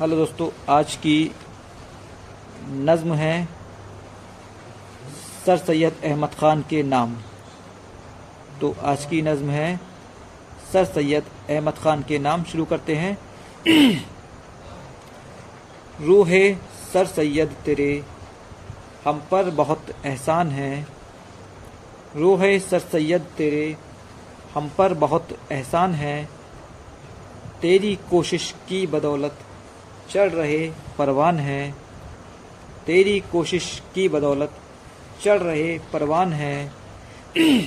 Hello दोस्तों, आज की नज़्म है सर सैयद अहमद ख़ान के नाम। तो आज की नज़्म है सर सैयद अहमद ख़ान के नाम। शुरू करते हैं। रूह है, सर सैयद तेरे हम पर बहुत एहसान है। रूह है, सर सैयद तेरे हम पर बहुत एहसान है। तेरी कोशिश की बदौलत चढ़ रहे परवान है। तेरी कोशिश की बदौलत चढ़ रहे परवान है।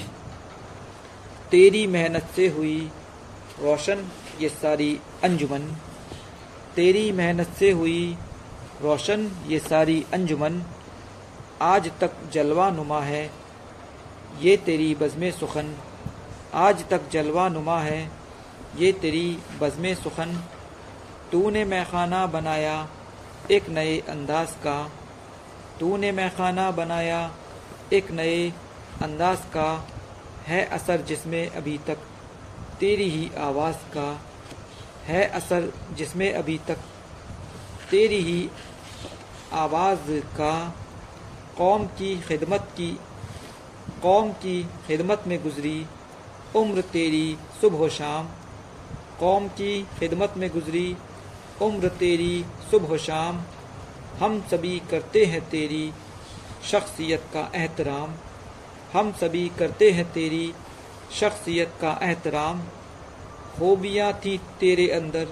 तेरी मेहनत से हुई रोशन ये सारी अंजुमन। तेरी मेहनत से हुई रोशन ये सारी अंजुमन। आज तक जलवा नुमा है ये तेरी बज़म सुखन। आज तक जलवा नुमा है ये तेरी बज़म सुखन। तूने मैखाना बनाया एक नए अंदाज का। तूने मैखाना बनाया एक नए अंदाज का। है असर जिसमें अभी तक तेरी ही आवाज़ का। है असर जिसमें अभी तक तेरी ही आवाज़ का। कौम की खिदमत की, कौम की खिदमत में गुज़री उम्र तेरी सुबह शाम। कौम की खिदमत में गुज़री उम्र तेरी सुबह शाम। हम सभी करते हैं तेरी शख्सियत का एहतराम। हम सभी करते हैं तेरी शख्सियत का एहतराम। खूबियाँ थी तेरे अंदर,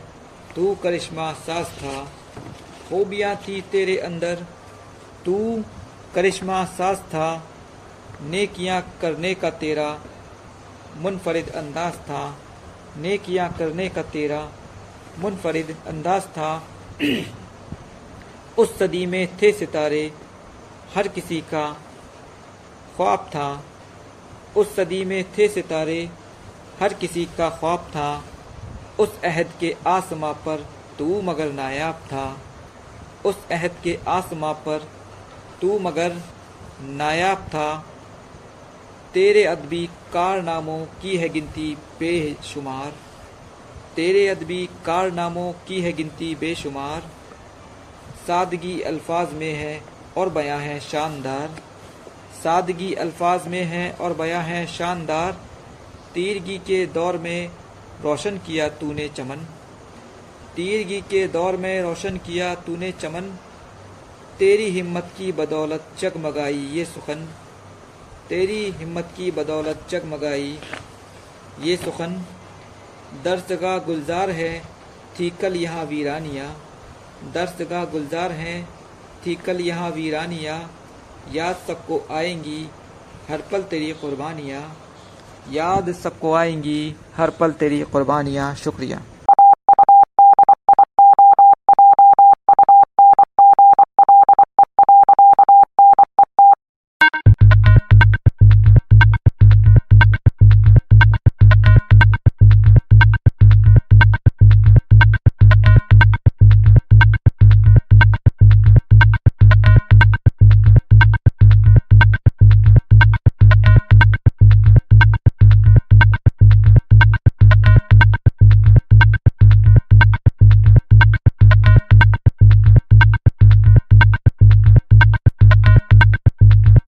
तू करिश्मा साज था। खूबियाँ थी तेरे अंदर, तू करिश्मा साज था। नेकियाँ करने का तेरा मुनफरद अंदाज था। नेकियाँ करने का तेरा मुनफरद अंदाज था, उस सदी में थे सितारे, हर किसी का ख्वाब था। उस सदी में थे सितारे, हर किसी का ख्वाब था। उस अहद के आसमां पर तू मगर नायाब था। उस अहद के आसमां पर तू मगर नायाब था। तेरे अदबी कारनामों की है गिनती बेशुमार। तेरे अदबी कारनामों की है गिनती बेशुमार। सादगी अल्फाज में है और बयां है शानदार। सादगी अल्फाज में है और बयां है शानदार। तीरगी के दौर में रोशन किया तूने चमन। तीरगी के दौर में रोशन किया तूने चमन। तेरी हिम्मत की बदौलत चगमगाई ये सुखन। तेरी हिम्मत की बदौलत चगमगाई ये सुखन। दर्शगा गुलजार है थी कल यहाँ वीरानिया। दर्शगा गुलजार है थी कल यहाँ वीरानिया। याद सबको आएँगी, हर पल तेरी कुर्बानियाँ। याद सबको आएँगी, हर पल तेरी कुर्बानियाँ। शुक्रिया।